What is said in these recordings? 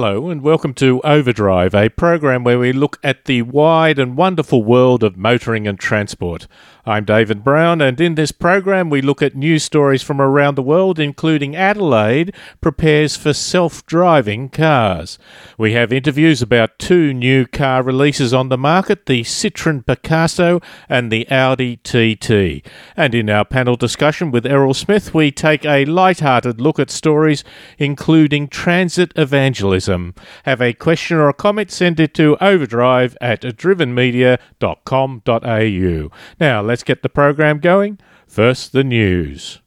Hello, and welcome to Overdrive, a program where we look at the wide and wonderful world of motoring and transport. I'm David Brown, and in this program, we look at news stories from around the world, including Adelaide prepares for self driving cars. We have interviews about two new car releases on the market the Citroen Picasso and the Audi TT. And in our panel discussion with Errol Smith, we take a light-hearted look at stories including transit evangelism. Have a question or a comment, send it to overdrive at drivenmedia.com.au. Now, let's get the program going. First, the news.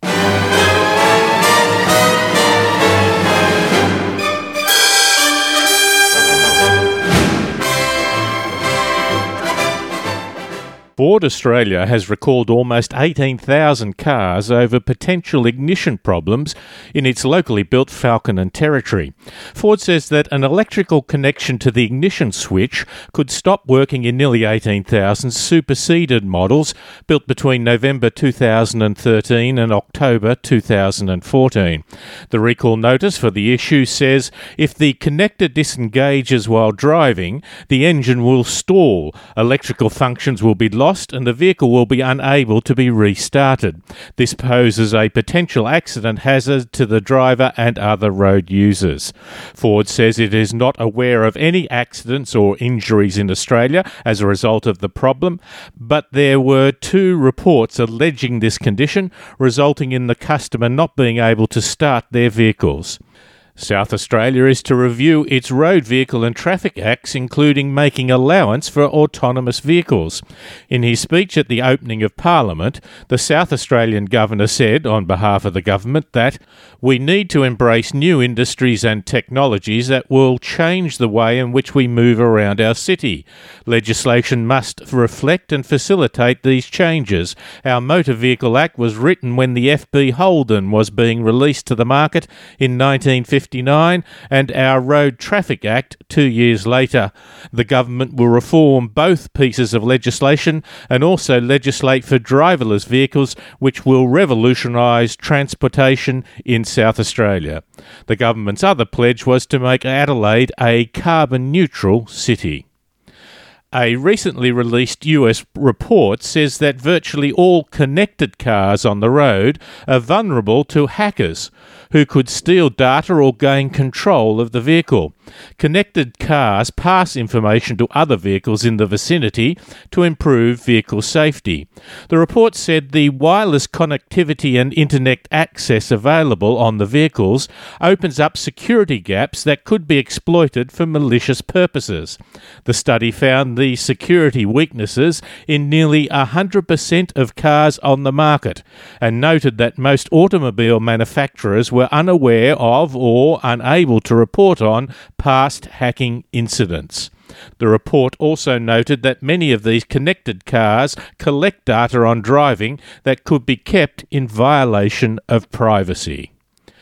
Ford Australia has recalled almost 18,000 cars over potential ignition problems in its locally built Falcon and Territory. Ford says that an electrical connection to the ignition switch could stop working in nearly 18,000 superseded models built between November 2013 and October 2014. The recall notice for the issue says if the connector disengages while driving, the engine will stall, electrical functions will be lost lost and the vehicle will be unable to be restarted. This poses a potential accident hazard to the driver and other road users. Ford says it is not aware of any accidents or injuries in Australia as a result of the problem, but there were two reports alleging this condition, resulting in the customer not being able to start their vehicles. South Australia is to review its road vehicle and traffic acts, including making allowance for autonomous vehicles. In his speech at the opening of Parliament, the South Australian Governor said, on behalf of the government, that we need to embrace new industries and technologies that will change the way in which we move around our city. Legislation must reflect and facilitate these changes. Our Motor Vehicle Act was written when the FB Holden was being released to the market in 1950. 59 and our Road Traffic Act two years later. The government will reform both pieces of legislation and also legislate for driverless vehicles, which will revolutionise transportation in South Australia. The government's other pledge was to make Adelaide a carbon neutral city. A recently released US report says that virtually all connected cars on the road are vulnerable to hackers who could steal data or gain control of the vehicle. Connected cars pass information to other vehicles in the vicinity to improve vehicle safety. The report said the wireless connectivity and internet access available on the vehicles opens up security gaps that could be exploited for malicious purposes. The study found the security weaknesses in nearly 100% of cars on the market and noted that most automobile manufacturers were were unaware of or unable to report on past hacking incidents. The report also noted that many of these connected cars collect data on driving that could be kept in violation of privacy.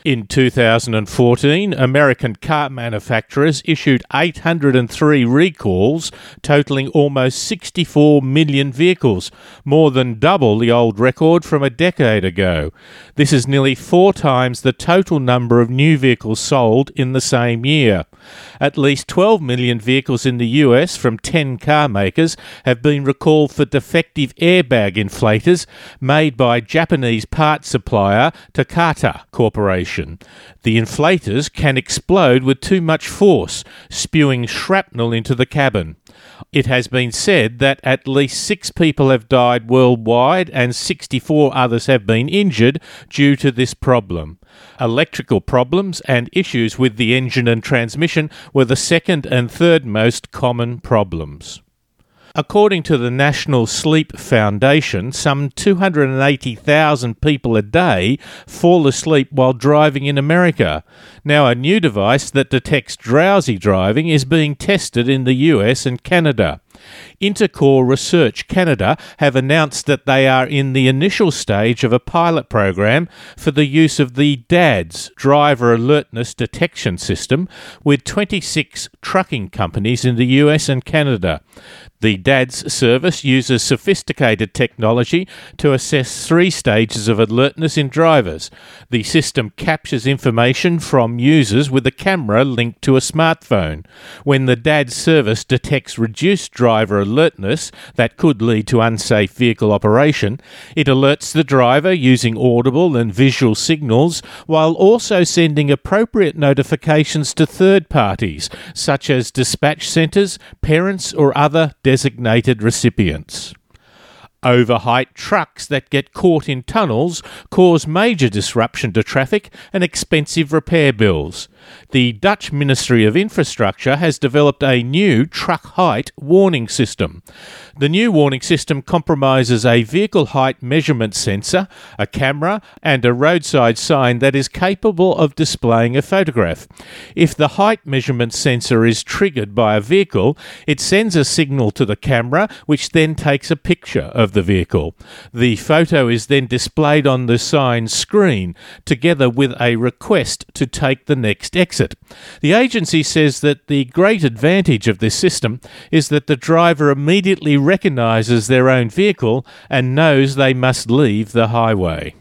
In 2014, American car manufacturers issued 803 recalls, totaling almost 64 million vehicles, more than double the old record from a decade ago. This is nearly four times the total number of new vehicles sold in the same year. At least 12 million vehicles in the US from 10 car makers have been recalled for defective airbag inflators made by Japanese part supplier Takata Corporation. The inflators can explode with too much force, spewing shrapnel into the cabin. It has been said that at least six people have died worldwide and 64 others have been injured due to this problem. Electrical problems and issues with the engine and transmission were the second and third most common problems. According to the National Sleep Foundation, some 280,000 people a day fall asleep while driving in America. Now, a new device that detects drowsy driving is being tested in the US and Canada. Intercore Research Canada have announced that they are in the initial stage of a pilot program for the use of the DADS driver alertness detection system with 26 trucking companies in the US and Canada. The DADS service uses sophisticated technology to assess three stages of alertness in drivers. The system captures information from users with a camera linked to a smartphone. When the DADS service detects reduced driver alertness that could lead to unsafe vehicle operation, it alerts the driver using audible and visual signals while also sending appropriate notifications to third parties, such as dispatch centres, parents, or other designated recipients. Overheight trucks that get caught in tunnels cause major disruption to traffic and expensive repair bills. The Dutch Ministry of Infrastructure has developed a new truck height warning system. The new warning system compromises a vehicle height measurement sensor, a camera, and a roadside sign that is capable of displaying a photograph. If the height measurement sensor is triggered by a vehicle, it sends a signal to the camera, which then takes a picture of the vehicle. The photo is then displayed on the sign screen, together with a request to take the next exit. The agency says that the great advantage of this system is that the driver immediately recognises their own vehicle and knows they must leave the highway.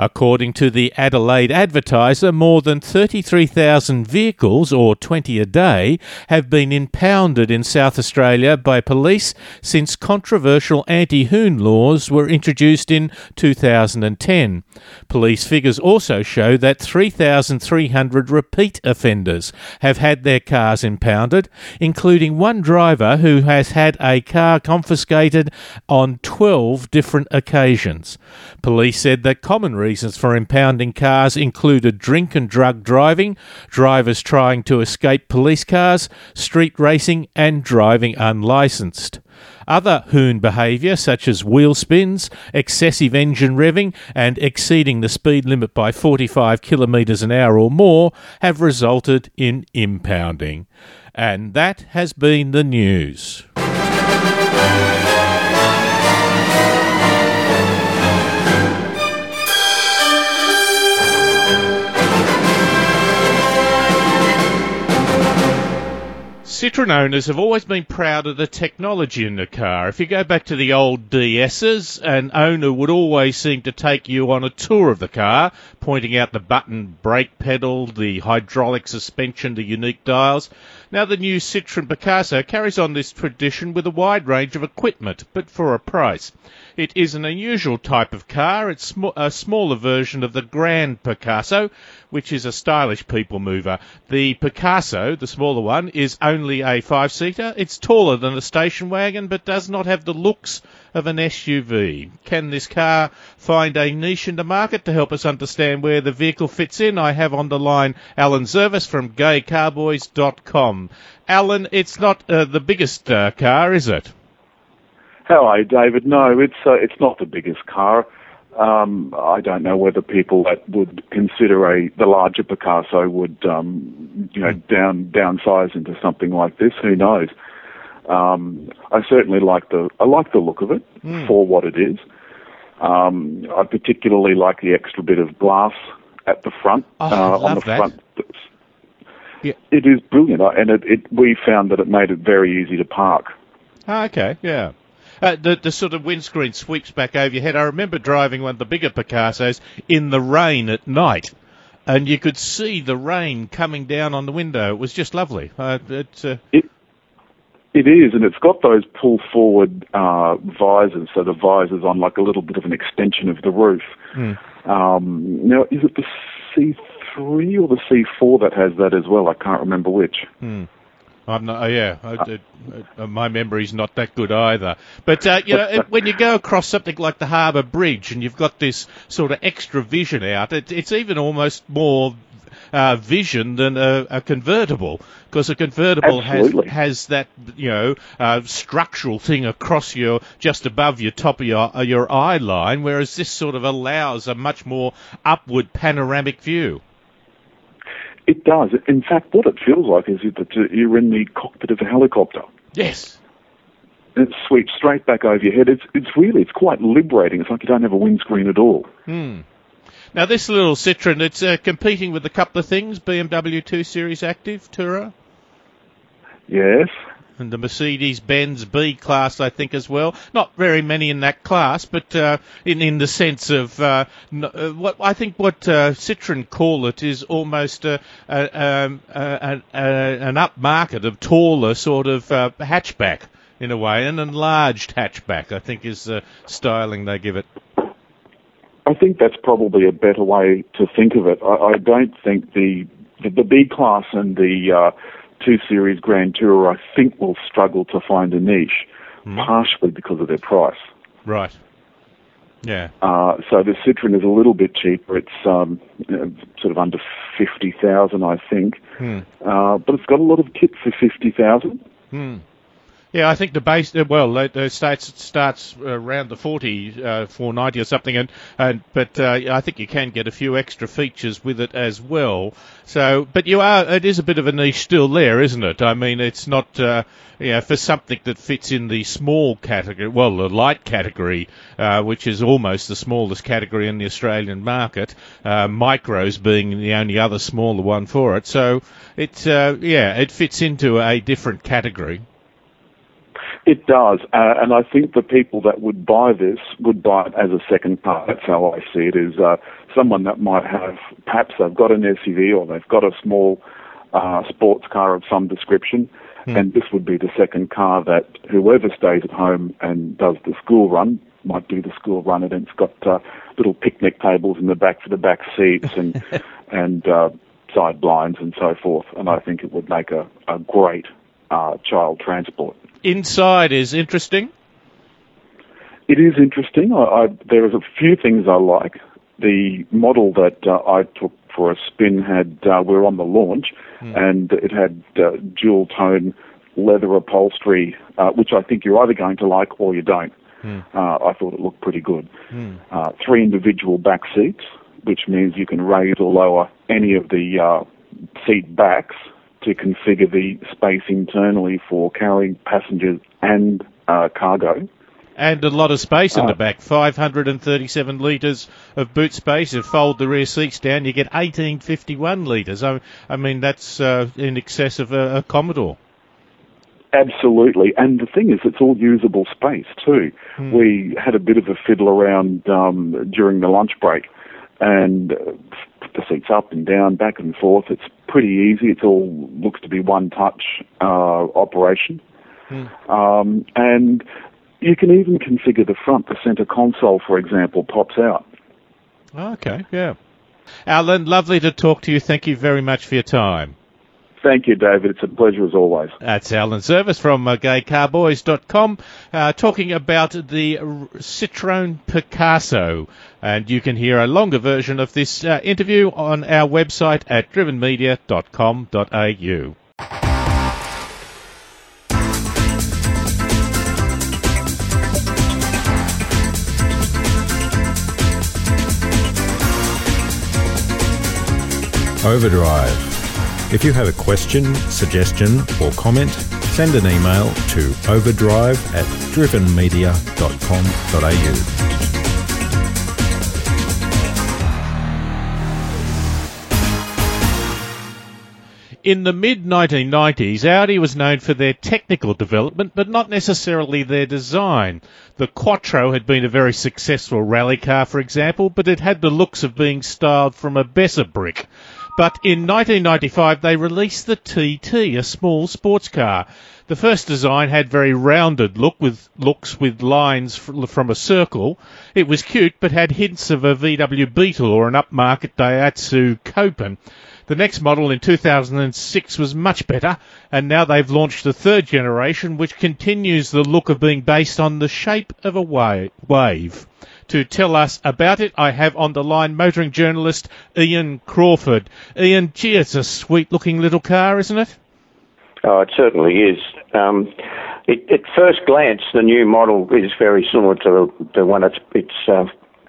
According to the Adelaide Advertiser, more than 33,000 vehicles, or 20 a day, have been impounded in South Australia by police since controversial anti hoon laws were introduced in 2010. Police figures also show that 3,300 repeat offenders have had their cars impounded, including one driver who has had a car confiscated on 12 different occasions. Police said that common reasons for impounding cars included drink and drug driving, drivers trying to escape police cars, street racing, and driving unlicensed. Other hoon behaviour, such as wheel spins, excessive engine revving, and exceeding the speed limit by 45 kilometres an hour or more, have resulted in impounding. And that has been the news. Citroen owners have always been proud of the technology in the car. If you go back to the old DS's, an owner would always seem to take you on a tour of the car, pointing out the button brake pedal, the hydraulic suspension, the unique dials. Now the new Citroen Picasso carries on this tradition with a wide range of equipment, but for a price. It is an unusual type of car. It's sm- a smaller version of the Grand Picasso, which is a stylish people mover. The Picasso, the smaller one, is only a five seater. It's taller than a station wagon, but does not have the looks of an SUV. Can this car find a niche in the market to help us understand where the vehicle fits in? I have on the line Alan Zurvas from gaycarboys.com. Alan, it's not uh, the biggest uh, car, is it? Hello, David. No, it's uh, it's not the biggest car. Um, I don't know whether people that would consider a the larger Picasso would um, you know down downsize into something like this. Who knows? Um, I certainly like the I like the look of it mm. for what it is. Um, I particularly like the extra bit of glass at the front oh, uh, on the that. front. Yeah. It is brilliant, and it, it, we found that it made it very easy to park. Oh, okay, yeah. Uh, the, the sort of windscreen sweeps back over your head. I remember driving one of the bigger Picassos in the rain at night, and you could see the rain coming down on the window. It was just lovely. Uh, it, uh... it, it is, and it's got those pull forward uh, visors, so the visor's on like a little bit of an extension of the roof. Mm. Um, now, is it the C3 or the C4 that has that as well? I can't remember which. Mm. I'm not. Oh yeah, I, I, my memory's not that good either. But uh, you know, when you go across something like the Harbour Bridge and you've got this sort of extra vision out, it, it's even almost more uh, vision than a, a convertible because a convertible has has that you know uh, structural thing across your just above your top of your uh, your eye line, whereas this sort of allows a much more upward panoramic view. It does. In fact, what it feels like is that you're in the cockpit of a helicopter. Yes. it sweeps straight back over your head. It's it's really it's quite liberating. It's like you don't have a windscreen at all. Hmm. Now this little Citroen, it's uh, competing with a couple of things: BMW 2 Series Active Tourer. Yes. And the Mercedes-Benz B class, I think, as well. Not very many in that class, but uh, in in the sense of uh, uh, what I think what uh, Citroen call it is almost a, a, um, a, an upmarket of taller sort of uh, hatchback in a way, an enlarged hatchback. I think is the styling they give it. I think that's probably a better way to think of it. I, I don't think the, the the B class and the uh, two series Grand Tourer, I think, will struggle to find a niche, mm. partially because of their price. Right. Yeah. Uh, so the Citroen is a little bit cheaper. It's um, you know, sort of under fifty thousand, I think. Hmm. Uh, but it's got a lot of kit for fifty thousand. Hmm. Yeah, I think the base, uh, well, the starts starts around the 40, uh, 490 or something, and, and but uh, I think you can get a few extra features with it as well. So, but you are, it is a bit of a niche still there, isn't it? I mean, it's not, uh, you know, for something that fits in the small category, well, the light category, uh, which is almost the smallest category in the Australian market, uh, micros being the only other smaller one for it. So, it, uh, yeah, it fits into a different category. It does, uh, and I think the people that would buy this would buy it as a second car. That's how I see it. Is uh, someone that might have perhaps they've got an SUV or they've got a small uh, sports car of some description, hmm. and this would be the second car that whoever stays at home and does the school run might do the school run, and it's got uh, little picnic tables in the back for the back seats and and uh, side blinds and so forth. And I think it would make a, a great uh, child transport inside is interesting? It is interesting. I, I, there is a few things I like. The model that uh, I took for a spin had uh, we were on the launch, mm. and it had uh, dual tone leather upholstery, uh, which I think you're either going to like or you don't. Mm. I thought it looked pretty good. Mm. three individual back seats, which means you can raise or lower any of the uh, seat backs to configure the space internally for carrying passengers and uh, cargo. And a lot of space in uh, the back, 537 litres of boot space. If you fold the rear seats down, you get 1851 litres. I, I mean, that's uh, in excess of a, a Commodore. Absolutely, and the thing is, it's all usable space too. Hmm. We had a bit of a fiddle around um, during the lunch break, and the seats up and down, back and forth. It's pretty easy. It all looks to be one touch uh, operation. Mm. Um, and you can even configure the front. The center console, for example, pops out. Okay, yeah. Alan, lovely to talk to you. Thank you very much for your time. Thank you, David. It's a pleasure as always. That's Alan Zurvas from uh, gaycarboys.com uh, talking about the Citroen Picasso. And you can hear a longer version of this uh, interview on our website at drivenmedia.com.au. Overdrive if you have a question, suggestion, or comment, send an email to overdrive at drivenmedia.com.au. In the mid 1990s, Audi was known for their technical development, but not necessarily their design. The Quattro had been a very successful rally car, for example, but it had the looks of being styled from a Besser brick. But in 1995 they released the TT, a small sports car. The first design had very rounded look with looks with lines from a circle. It was cute, but had hints of a VW Beetle or an upmarket Daihatsu Copen. The next model in 2006 was much better, and now they've launched the third generation, which continues the look of being based on the shape of a wave. To tell us about it, I have on the line motoring journalist Ian Crawford. Ian, gee, it's a sweet looking little car, isn't it? Oh, it certainly is. Um, it, at first glance, the new model is very similar to the one it's, it's uh,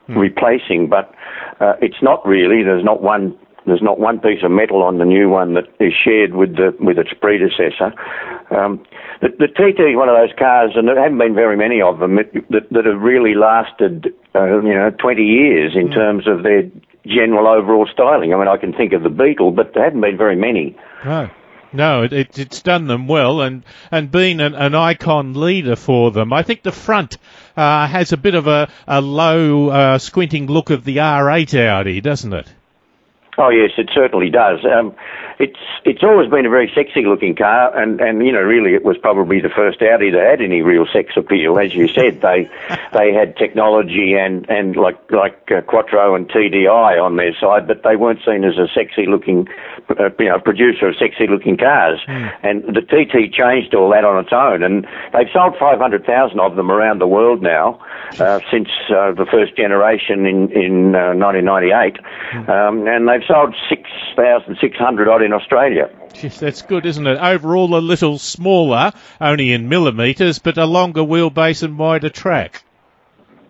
hmm. replacing, but uh, it's not really. There's not one there's not one piece of metal on the new one that is shared with the with its predecessor. Um, the, the TT is one of those cars, and there haven't been very many of them that, that have really lasted, uh, you know, 20 years in mm. terms of their general overall styling. I mean, I can think of the Beetle, but there haven't been very many. No. No, it, it, it's done them well and, and been an, an icon leader for them. I think the front uh, has a bit of a, a low, uh, squinting look of the R8 Audi, doesn't it? Oh yes, it certainly does. Um, it's it's always been a very sexy looking car, and and you know really it was probably the first Audi that had any real sex appeal. As you said, they they had technology and and like like uh, Quattro and TDI on their side, but they weren't seen as a sexy looking uh, you know producer of sexy looking cars. Mm. And the TT changed all that on its own, and they've sold 500,000 of them around the world now uh, since uh, the first generation in in 1998, mm. um, and they've They've sold 6,600 odd in Australia. Jeez, that's good, isn't it? Overall, a little smaller, only in millimetres, but a longer wheelbase and wider track.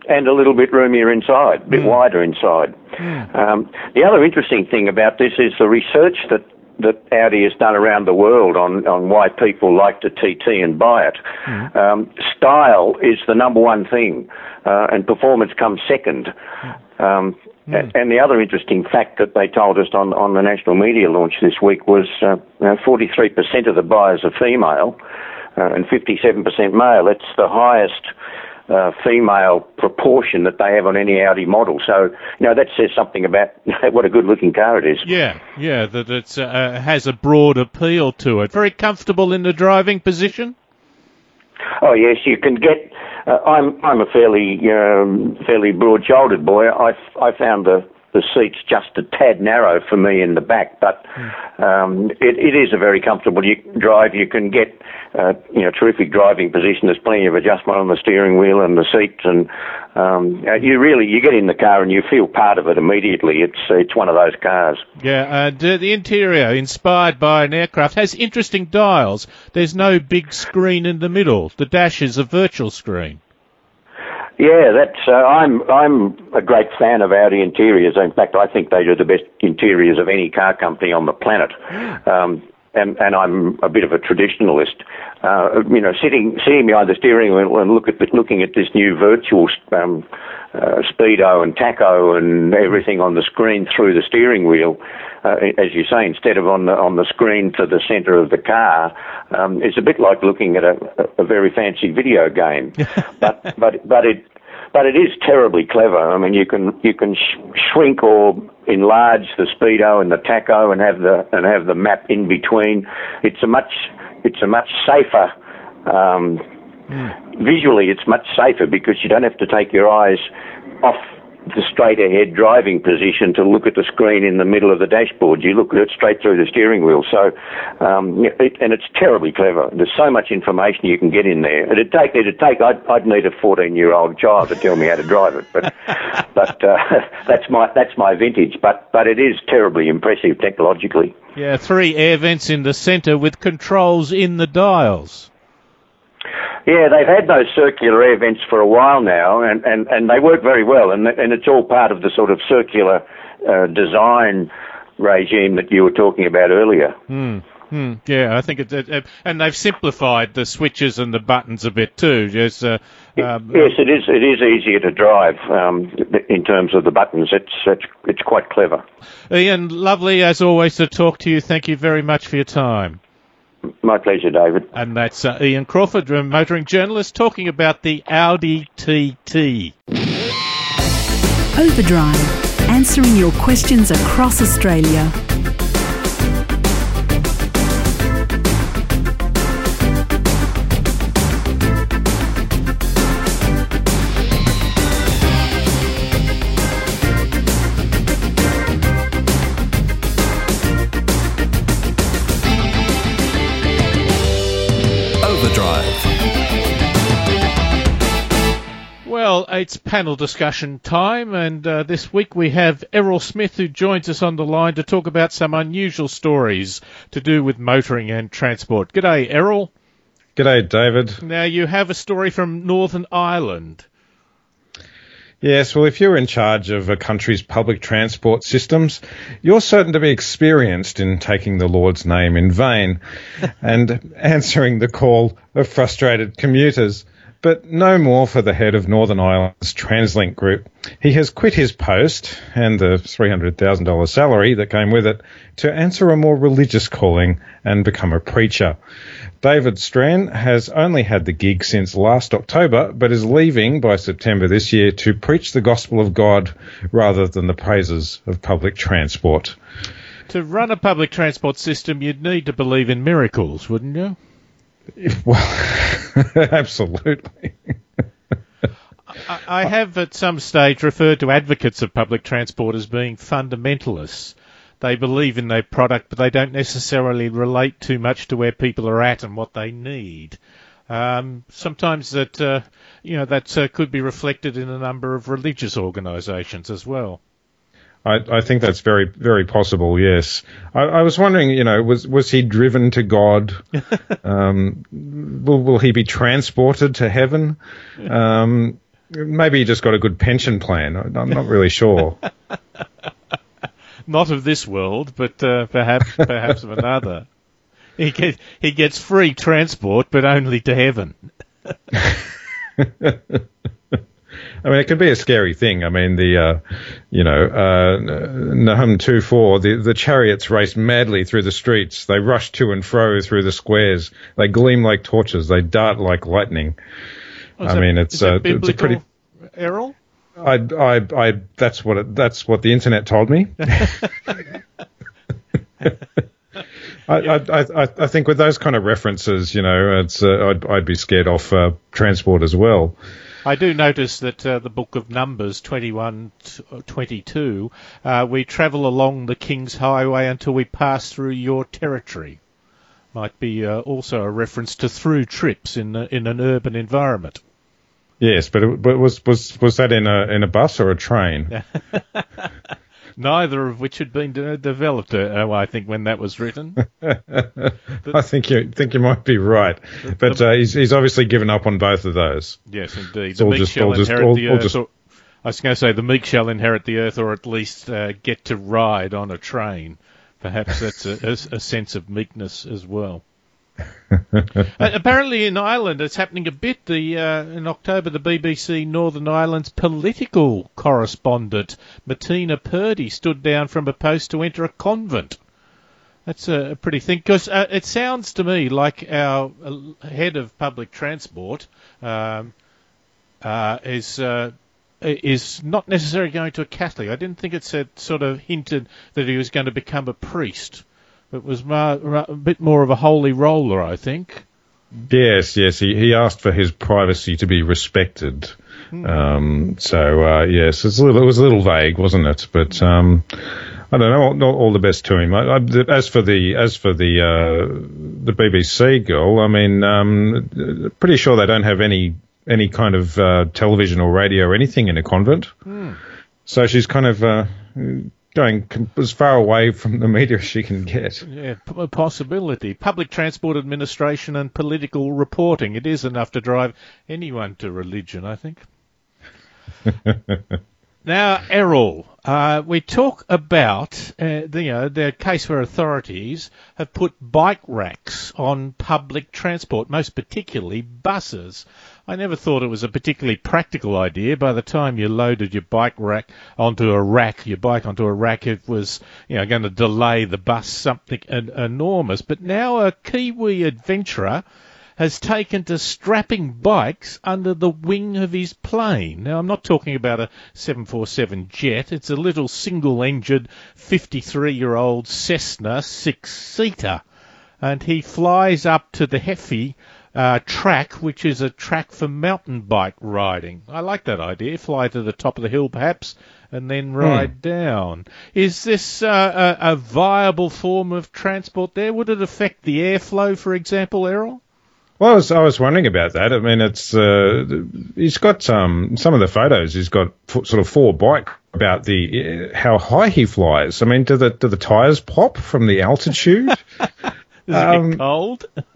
And a little bit roomier inside, a bit mm. wider inside. Mm. Um, the other interesting thing about this is the research that that Audi has done around the world on, on why people like the TT and buy it. Mm. Um, style is the number one thing, uh, and performance comes second. Hmm. Um, Mm. And the other interesting fact that they told us on, on the national media launch this week was uh, 43% of the buyers are female uh, and 57% male. It's the highest uh, female proportion that they have on any Audi model. So, you know, that says something about what a good looking car it is. Yeah, yeah, that it uh, has a broad appeal to it. Very comfortable in the driving position? Oh, yes, you can get uh, I'm I'm a fairly um, fairly broad-shouldered boy. I I found the the seats just a tad narrow for me in the back, but um, it, it is a very comfortable you, drive. You can get uh, you know terrific driving position. There's plenty of adjustment on the steering wheel and the seats, and um, uh, you really you get in the car and you feel part of it immediately. It's it's one of those cars. Yeah, and uh, the interior, inspired by an aircraft, has interesting dials. There's no big screen in the middle. The dash is a virtual screen. Yeah, that's. Uh, I'm I'm a great fan of Audi interiors. In fact, I think they do the best interiors of any car company on the planet. Um, and, and I'm a bit of a traditionalist. Uh, you know, sitting sitting behind the steering wheel and look at the, looking at this new virtual um, uh, speedo and tacho and everything on the screen through the steering wheel, uh, as you say, instead of on the on the screen to the centre of the car, um, it's a bit like looking at a, a very fancy video game. but but but it but it is terribly clever. I mean, you can you can sh- shrink or enlarge the speedo and the tacho and have the and have the map in between. It's a much it's a much safer. Um, mm. Visually, it's much safer because you don't have to take your eyes off the straight ahead driving position to look at the screen in the middle of the dashboard. You look at it straight through the steering wheel. So, um, it, and it's terribly clever. There's so much information you can get in there. It'd take, it'd take, I'd, I'd need a 14 year old child to tell me how to drive it, but, but, uh, that's my, that's my vintage. But, but it is terribly impressive technologically. Yeah, three air vents in the centre with controls in the dials. Yeah, they've had those circular air vents for a while now, and, and, and they work very well, and, and it's all part of the sort of circular uh, design regime that you were talking about earlier. Mm. Hmm, yeah, I think it, it, and they've simplified the switches and the buttons a bit too. Just, uh, um, yes, it is. It is easier to drive um, in terms of the buttons. It's, it's it's quite clever. Ian, lovely as always to talk to you. Thank you very much for your time. My pleasure, David. And that's uh, Ian Crawford, a motoring journalist, talking about the Audi TT. Overdrive, answering your questions across Australia. It's panel discussion time, and uh, this week we have Errol Smith who joins us on the line to talk about some unusual stories to do with motoring and transport. G'day, Errol. G'day, David. Now, you have a story from Northern Ireland. Yes, well, if you're in charge of a country's public transport systems, you're certain to be experienced in taking the Lord's name in vain and answering the call of frustrated commuters. But no more for the head of Northern Ireland's TransLink Group. He has quit his post and the $300,000 salary that came with it to answer a more religious calling and become a preacher. David Strachan has only had the gig since last October, but is leaving by September this year to preach the gospel of God rather than the praises of public transport. To run a public transport system, you'd need to believe in miracles, wouldn't you? Well, absolutely. I, have at some stage referred to advocates of public transport as being fundamentalists. They believe in their product, but they don't necessarily relate too much to where people are at and what they need. Um, sometimes that uh, you know that uh, could be reflected in a number of religious organisations as well. I, I, think that's very, very possible. Yes, I, I, was wondering, you know, was was he driven to God? um, will will he be transported to heaven? Um, maybe he just got a good pension plan. I'm not really sure. not of this world, but uh, perhaps perhaps of another. He gets he gets free transport, but only to heaven. I mean, it can be a scary thing. I mean, the, uh, you know, uh, Nahum 2-4, the, the chariots race madly through the streets. They rush to and fro through the squares. They gleam like torches. They dart like lightning. Oh, I that, mean, it's, uh, it's a pretty... Errol? I, I, I, that's what it, that's what the internet told me. I, I, I, I, think with those kind of references, you know, it's uh, I'd, I'd be scared off uh, transport as well. I do notice that uh, the book of Numbers 21, 22, uh, we travel along the King's Highway until we pass through your territory. Might be uh, also a reference to through trips in in an urban environment. Yes, but it, but was was was that in a in a bus or a train? Neither of which had been de- developed. Uh, I think when that was written. I think you think you might be right, but uh, he's he's obviously given up on both of those. Yes, indeed. the meek shall inherit the earth. Or, I was going to say the meek shall inherit the earth, or at least uh, get to ride on a train. Perhaps that's a, a, a sense of meekness as well. apparently in Ireland it's happening a bit. The uh, in October the BBC Northern Ireland's political correspondent Martina Purdy stood down from a post to enter a convent. That's a, a pretty thing because uh, it sounds to me like our uh, head of public transport um, uh, is uh, is not necessarily going to a Catholic. I didn't think it said sort of hinted that he was going to become a priest. It was a bit more of a holy roller, I think. Yes, yes. He, he asked for his privacy to be respected. Hmm. Um, so, uh, yes, a little, it was a little vague, wasn't it? But, um, I don't know. Not all the best to him. I, I, as for the as for the uh, the BBC girl, I mean, um, pretty sure they don't have any any kind of uh, television or radio or anything in a convent. Hmm. So she's kind of uh, going as far away from the media as she can get. Yeah, a possibility. Public transport administration and political reporting. It is enough to drive anyone to religion, I think. now, Errol, uh, we talk about uh, the, you know, the case where authorities have put bike racks on public transport, most particularly buses. I never thought it was a particularly practical idea. By the time you loaded your bike rack onto a rack, your bike onto a rack, it was you know going to delay the bus something enormous. But now a Kiwi adventurer has taken to strapping bikes under the wing of his plane. Now, I'm not talking about a 747 jet. It's a little single-engined 53-year-old Cessna six-seater. And he flies up to the Heaphy uh, track, which is a track for mountain bike riding. I like that idea. Fly to the top of the hill, perhaps, and then ride hmm. down. Is this uh, a, a, viable form of transport there? Would it affect the airflow, for example, Errol? Well, I was, I was wondering about that. I mean, it's uh, he's got um, some of the photos. He's got sort of four bike about the uh, how high he flies. I mean, do the do the tires pop from the altitude? Is um, it cold?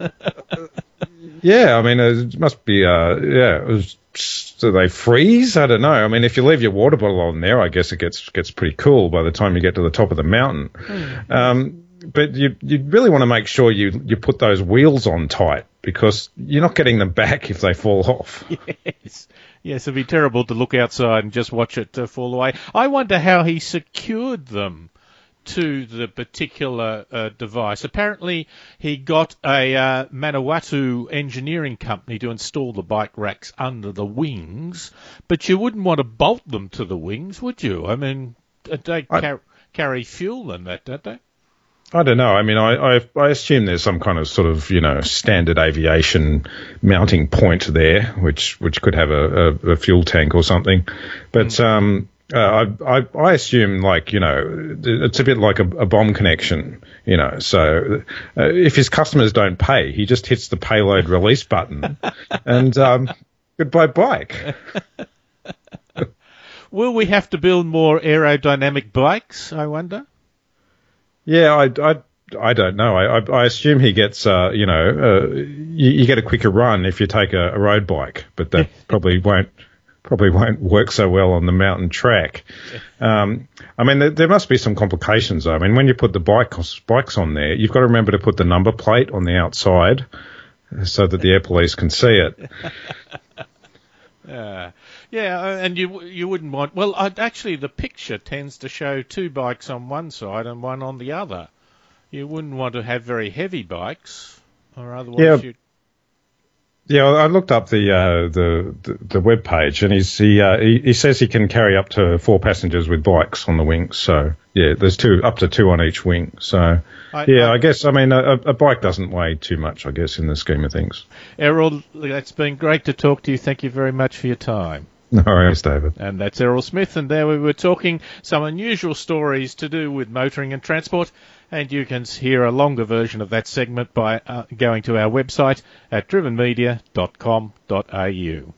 yeah, I mean, it must be. Uh, yeah, it was do they freeze? I don't know. I mean, if you leave your water bottle on there, I guess it gets gets pretty cool by the time you get to the top of the mountain. Mm. Um, but you you really want to make sure you you put those wheels on tight because you're not getting them back if they fall off. Yes. Yes, it'd be terrible to look outside and just watch it uh, fall away. I wonder how he secured them to the particular uh, device. Apparently, he got a uh, Manawatu engineering company to install the bike racks under the wings, but you wouldn't want to bolt them to the wings, would you? I mean, they I, car- carry fuel in that, don't they? I don't know. I mean, I, I, I assume there's some kind of sort of you know standard aviation mounting point there, which which could have a, a, a fuel tank or something. But mm. um, uh, I, I, I assume like you know it's a bit like a, a bomb connection, you know. So uh, if his customers don't pay, he just hits the payload release button, and um, goodbye bike. Will we have to build more aerodynamic bikes? I wonder. Yeah, I, I, I don't know. I, I, assume he gets, uh, you know, uh, you, you, get a quicker run if you take a, a road bike, but that probably won't probably won't work so well on the mountain track. Um, I mean, there, there, must be some complications. Though. I mean, when you put the bikes bikes on there, you've got to remember to put the number plate on the outside so that the air police can see it. Yeah, yeah, uh, and you you wouldn't want. Well, I'd, actually, the picture tends to show two bikes on one side and one on the other. You wouldn't want to have very heavy bikes, or otherwise yeah. you yeah, I looked up the uh, the, the, the web page, and he's, he, uh, he he says he can carry up to four passengers with bikes on the wings. So yeah, there's two up to two on each wing. So I, yeah, I, I, guess I mean a, a, bike doesn't weigh too much, I guess, in the scheme of things. Errol, it's been great to talk to you. Thank you very much for your time. No worries, David. And that's Errol Smith, and there we were talking some unusual stories to do with motoring and transport. And you can hear a longer version of that segment by uh, going to our website at drivenmedia.com.au.